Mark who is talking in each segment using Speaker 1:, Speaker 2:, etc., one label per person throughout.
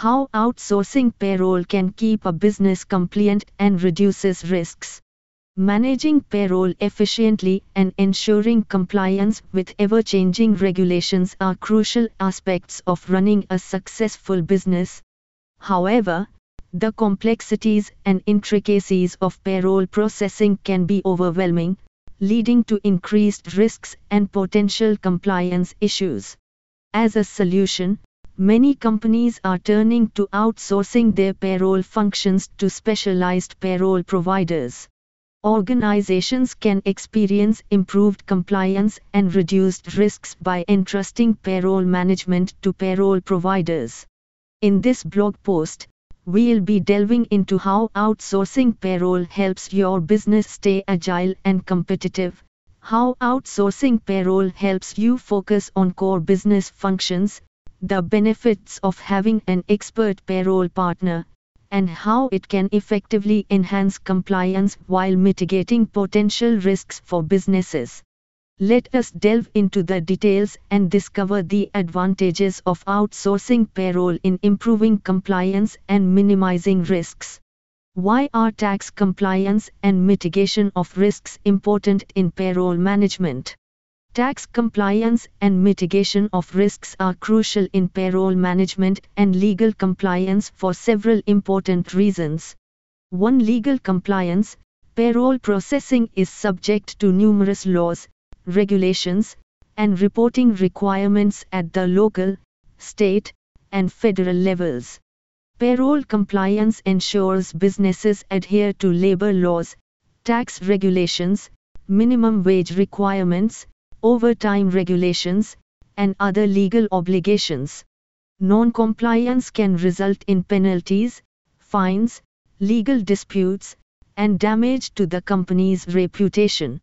Speaker 1: How outsourcing payroll can keep a business compliant and reduces risks. Managing payroll efficiently and ensuring compliance with ever changing regulations are crucial aspects of running a successful business. However, the complexities and intricacies of payroll processing can be overwhelming, leading to increased risks and potential compliance issues. As a solution, many companies are turning to outsourcing their payroll functions to specialized payroll providers. Organizations can experience improved compliance and reduced risks by entrusting payroll management to payroll providers. In this blog post, we'll be delving into how outsourcing payroll helps your business stay agile and competitive, how outsourcing payroll helps you focus on core business functions, the benefits of having an expert payroll partner, and how it can effectively enhance compliance while mitigating potential risks for businesses. Let us delve into the details and discover the advantages of outsourcing payroll in improving compliance and minimizing risks. Why are tax compliance and mitigation of risks important in payroll management? Tax compliance and mitigation of risks are crucial in payroll management and legal compliance for several important reasons. 1. Legal compliance Payroll processing is subject to numerous laws, regulations, and reporting requirements at the local, state, and federal levels. Payroll compliance ensures businesses adhere to labor laws, tax regulations, minimum wage requirements, overtime regulations, and other legal obligations. Non-compliance can result in penalties, fines, legal disputes, and damage to the company's reputation.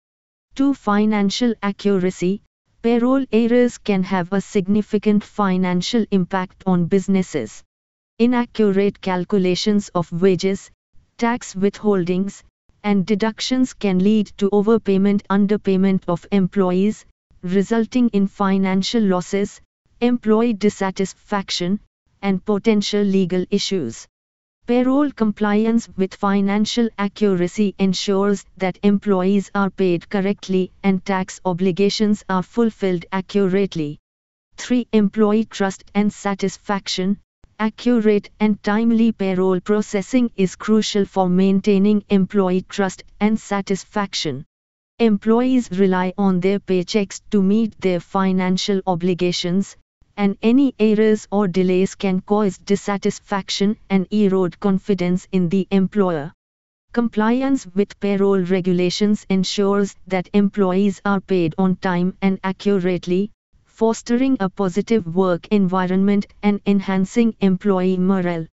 Speaker 1: 2. Financial accuracy. Payroll errors can have a significant financial impact on businesses. Inaccurate calculations of wages, tax withholdings, and deductions can lead to overpayment underpayment of employees, resulting in financial losses, employee dissatisfaction, and potential legal issues. Payroll compliance with financial accuracy ensures that employees are paid correctly and tax obligations are fulfilled accurately. 3. Employee trust and satisfaction. Accurate and timely payroll processing is crucial for maintaining employee trust and satisfaction. Employees rely on their paychecks to meet their financial obligations, and any errors or delays can cause dissatisfaction and erode confidence in the employer. Compliance with payroll regulations ensures that employees are paid on time and accurately, fostering a positive work environment and enhancing employee morale.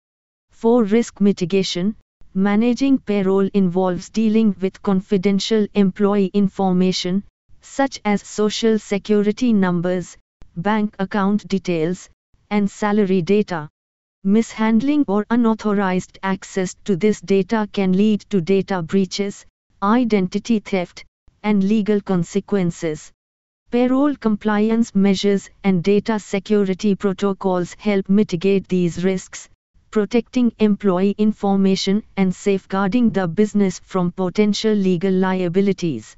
Speaker 1: For risk mitigation, managing payroll involves dealing with confidential employee information, such as social security numbers, bank account details, and salary data. Mishandling or unauthorized access to this data can lead to data breaches, identity theft, and legal consequences. Payroll compliance measures and data security protocols help mitigate these risks, protecting employee information and safeguarding the business from potential legal liabilities.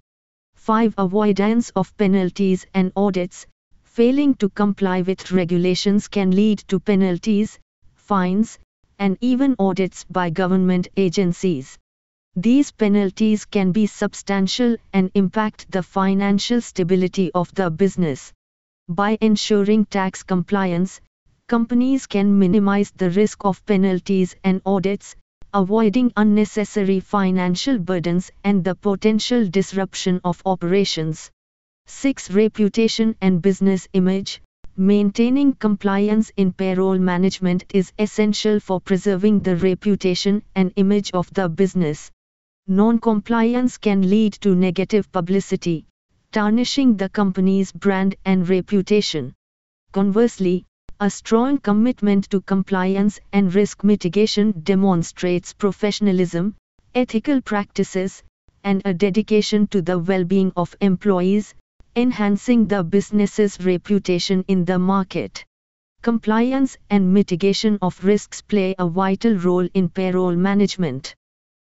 Speaker 1: 5. Avoidance of penalties and audits failing to comply with regulations can lead to penalties, fines, and even audits by government agencies. These penalties can be substantial and impact the financial stability of the business. By ensuring tax compliance, companies can minimize the risk of penalties and audits, avoiding unnecessary financial burdens and the potential disruption of operations. 6. Reputation and business image. Maintaining compliance in payroll management is essential for preserving the reputation and image of the business. Non-compliance can lead to negative publicity, tarnishing the company's brand and reputation. Conversely, a strong commitment to compliance and risk mitigation demonstrates professionalism, ethical practices, and a dedication to the well-being of employees, enhancing the business's reputation in the market. Compliance and mitigation of risks play a vital role in payroll management.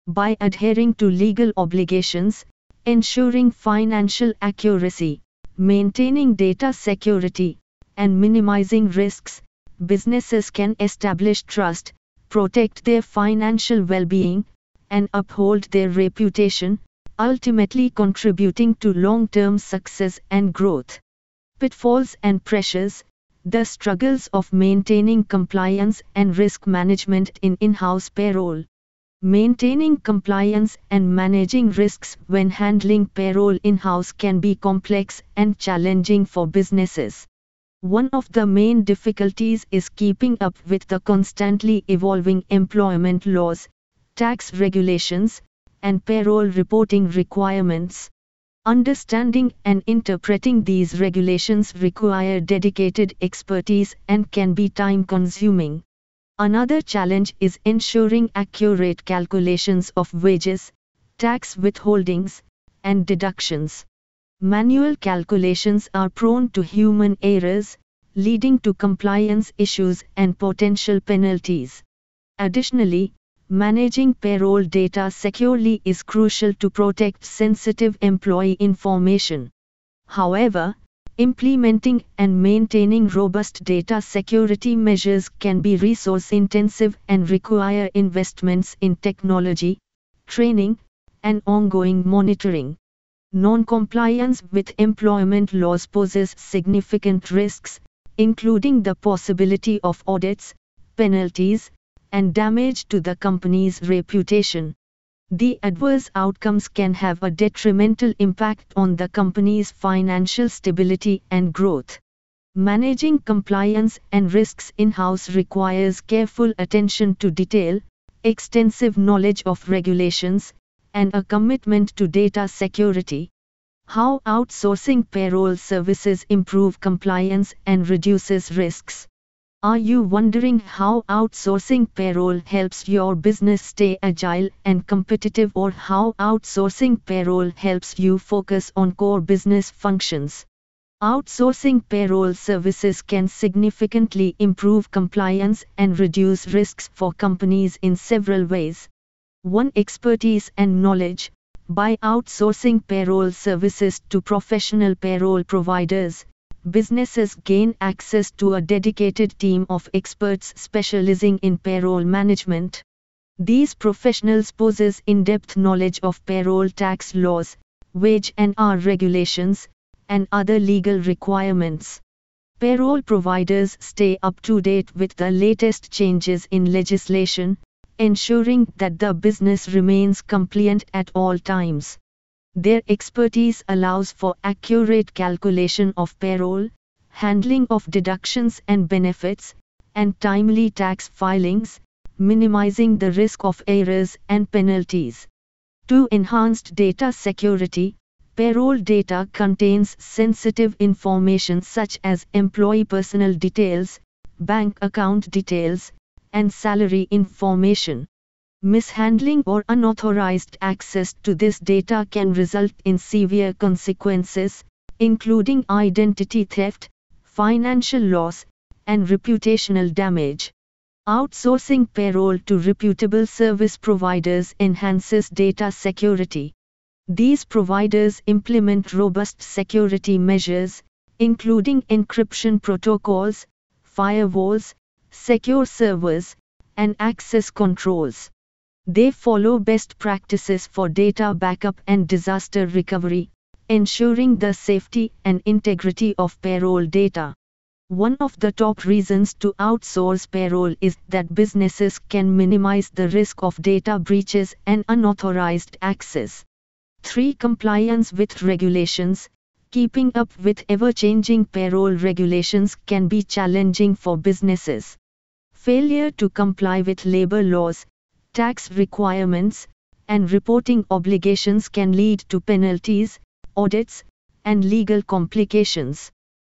Speaker 1: By adhering to legal obligations, ensuring financial accuracy, maintaining data security, and minimizing risks, businesses can establish trust, protect their financial well being, and uphold their reputation, ultimately contributing to long term success and growth. Pitfalls and pressures The struggles of maintaining compliance and risk management in in house payroll. Maintaining compliance and managing risks when handling payroll in house can be complex and challenging for businesses. One of the main difficulties is keeping up with the constantly evolving employment laws, tax regulations, and payroll reporting requirements. Understanding and interpreting these regulations require dedicated expertise and can be time consuming. Another challenge is ensuring accurate calculations of wages, tax withholdings, and deductions. Manual calculations are prone to human errors, leading to compliance issues and potential penalties. Additionally, Managing payroll data securely is crucial to protect sensitive employee information. However, implementing and maintaining robust data security measures can be resource intensive and require investments in technology, training, and ongoing monitoring. Non-compliance with employment laws poses significant risks, including the possibility of audits, penalties, and damage to the company's reputation. The adverse outcomes can have a detrimental impact on the company's financial stability and growth. Managing compliance and risks in house requires careful attention to detail, extensive knowledge of regulations, and a commitment to data security. How outsourcing payroll services improve compliance and reduces risks. Are you wondering how outsourcing payroll helps your business stay agile and competitive or how outsourcing payroll helps you focus on core business functions? Outsourcing payroll services can significantly improve compliance and reduce risks for companies in several ways. 1. Expertise and knowledge. By outsourcing payroll services to professional payroll providers, businesses gain access to a dedicated team of experts specializing in payroll management. These professionals possess in-depth knowledge of payroll tax laws, wage and hour regulations, and other legal requirements. Payroll providers stay up to date with the latest changes in legislation, ensuring that the business remains compliant at all times. Their expertise allows for accurate calculation of payroll, handling of deductions and benefits, and timely tax filings, minimizing the risk of errors and penalties. 2. Enhanced data security. Payroll data contains sensitive information such as employee personal details, bank account details, and salary information. Mishandling or unauthorized access to this data can result in severe consequences, including identity theft, financial loss, and reputational damage. Outsourcing payroll to reputable service providers enhances data security. These providers implement robust security measures, including encryption protocols, firewalls, secure servers, and access controls. They follow best practices for data backup and disaster recovery, ensuring the safety and integrity of payroll data. One of the top reasons to outsource payroll is that businesses can minimize the risk of data breaches and unauthorized access. 3. Compliance with regulations. Keeping up with ever changing payroll regulations can be challenging for businesses. Failure to comply with labor laws, tax requirements, and reporting obligations can lead to penalties, audits, and legal complications.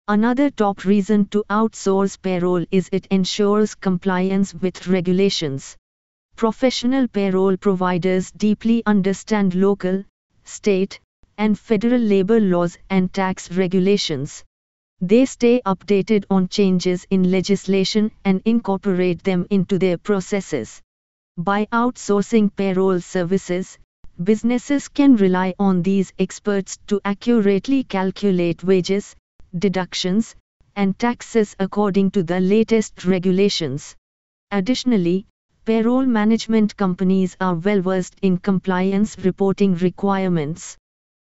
Speaker 1: Another top reason to outsource payroll is it ensures compliance with regulations. Professional payroll providers deeply understand local, state, and federal labor laws and tax regulations. They stay updated on changes in legislation and incorporate them into their processes. By outsourcing payroll services, businesses can rely on these experts to accurately calculate wages, deductions, and taxes according to the latest regulations. Additionally, payroll management companies are well versed in compliance reporting requirements.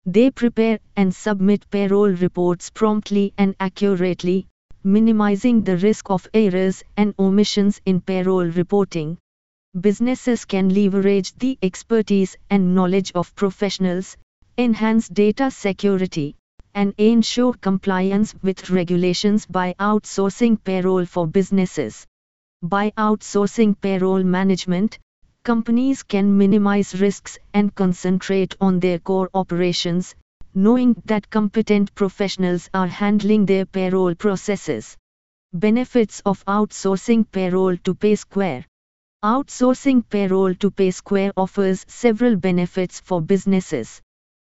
Speaker 1: They prepare and submit payroll reports promptly and accurately, minimizing the risk of errors and omissions in payroll reporting. Businesses can leverage the expertise and knowledge of professionals, enhance data security, and ensure compliance with regulations by outsourcing payroll for businesses. By outsourcing payroll management, companies can minimize risks and concentrate on their core operations, knowing that competent professionals are handling their payroll processes. Benefits of outsourcing payroll to PaySquare Outsourcing payroll to PaySquare offers several benefits for businesses.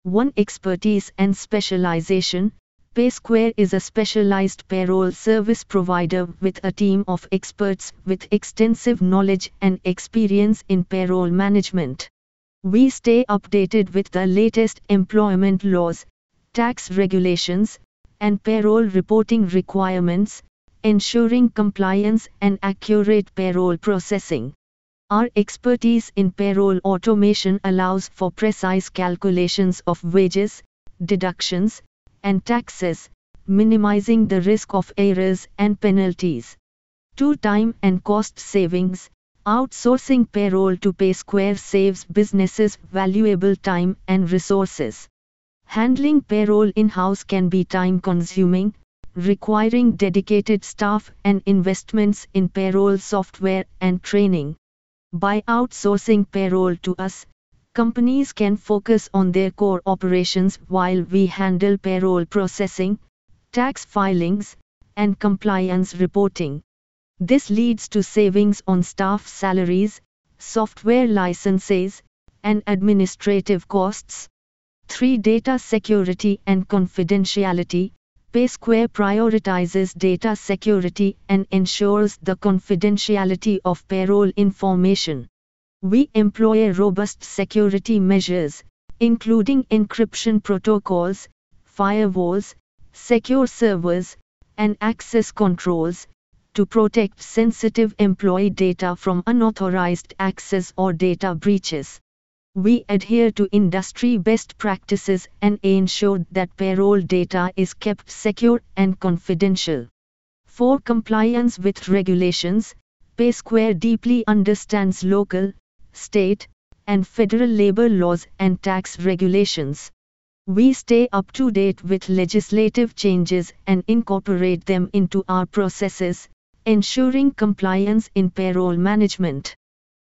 Speaker 1: 1. Expertise and specialization PaySquare is a specialized payroll service provider with a team of experts with extensive knowledge and experience in payroll management. We stay updated with the latest employment laws, tax regulations, and payroll reporting requirements, ensuring compliance and accurate payroll processing. Our expertise in payroll automation allows for precise calculations of wages, deductions, and taxes, minimizing the risk of errors and penalties. 2. Time and cost savings. Outsourcing payroll to PaySquare saves businesses valuable time and resources. Handling payroll in-house can be time-consuming, requiring dedicated staff and investments in payroll software and training. By outsourcing payroll to us, companies can focus on their core operations while we handle payroll processing, tax filings, and compliance reporting. This leads to savings on staff salaries, software licenses, and administrative costs. 3. Data security and confidentiality. PaySquare prioritizes data security and ensures the confidentiality of payroll information. We employ robust security measures, including encryption protocols, firewalls, secure servers, and access controls, to protect sensitive employee data from unauthorized access or data breaches. We adhere to industry best practices and ensure that payroll data is kept secure and confidential. For compliance with regulations, PaySquare deeply understands local, state, and federal labor laws and tax regulations. We stay up to date with legislative changes and incorporate them into our processes, ensuring compliance in payroll management.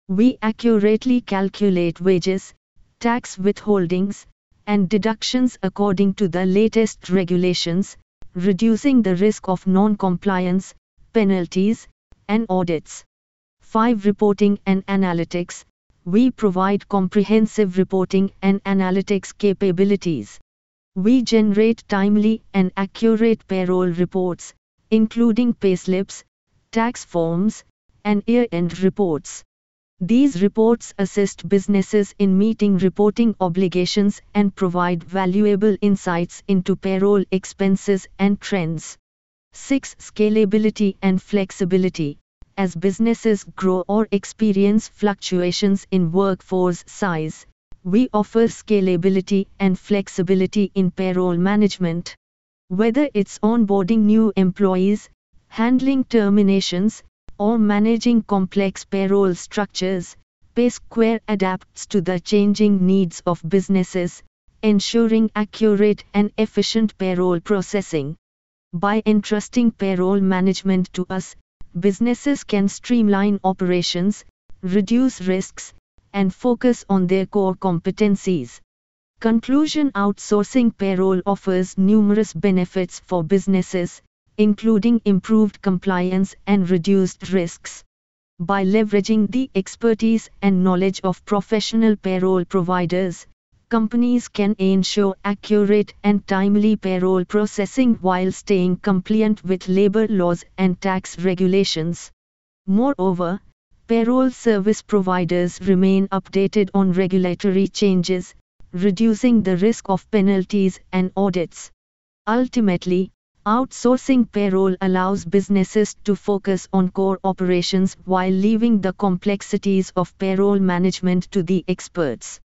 Speaker 1: We accurately calculate wages, tax withholdings, and deductions according to the latest regulations, reducing the risk of non-compliance, penalties, and audits. 5. Reporting and Analytics we provide comprehensive reporting and analytics capabilities. We generate timely and accurate payroll reports, including payslips, tax forms, and year-end reports. These reports assist businesses in meeting reporting obligations and provide valuable insights into payroll expenses and trends. 6. Scalability and flexibility as businesses grow or experience fluctuations in workforce size, we offer scalability and flexibility in payroll management. Whether it's onboarding new employees, handling terminations, or managing complex payroll structures, PaySquare adapts to the changing needs of businesses, ensuring accurate and efficient payroll processing. By entrusting payroll management to us, businesses can streamline operations, reduce risks, and focus on their core competencies. Conclusion Outsourcing payroll offers numerous benefits for businesses, including improved compliance and reduced risks. By leveraging the expertise and knowledge of professional payroll providers, companies can ensure accurate and timely payroll processing while staying compliant with labor laws and tax regulations. Moreover, payroll service providers remain updated on regulatory changes, reducing the risk of penalties and audits. Ultimately, outsourcing payroll allows businesses to focus on core operations while leaving the complexities of payroll management to the experts.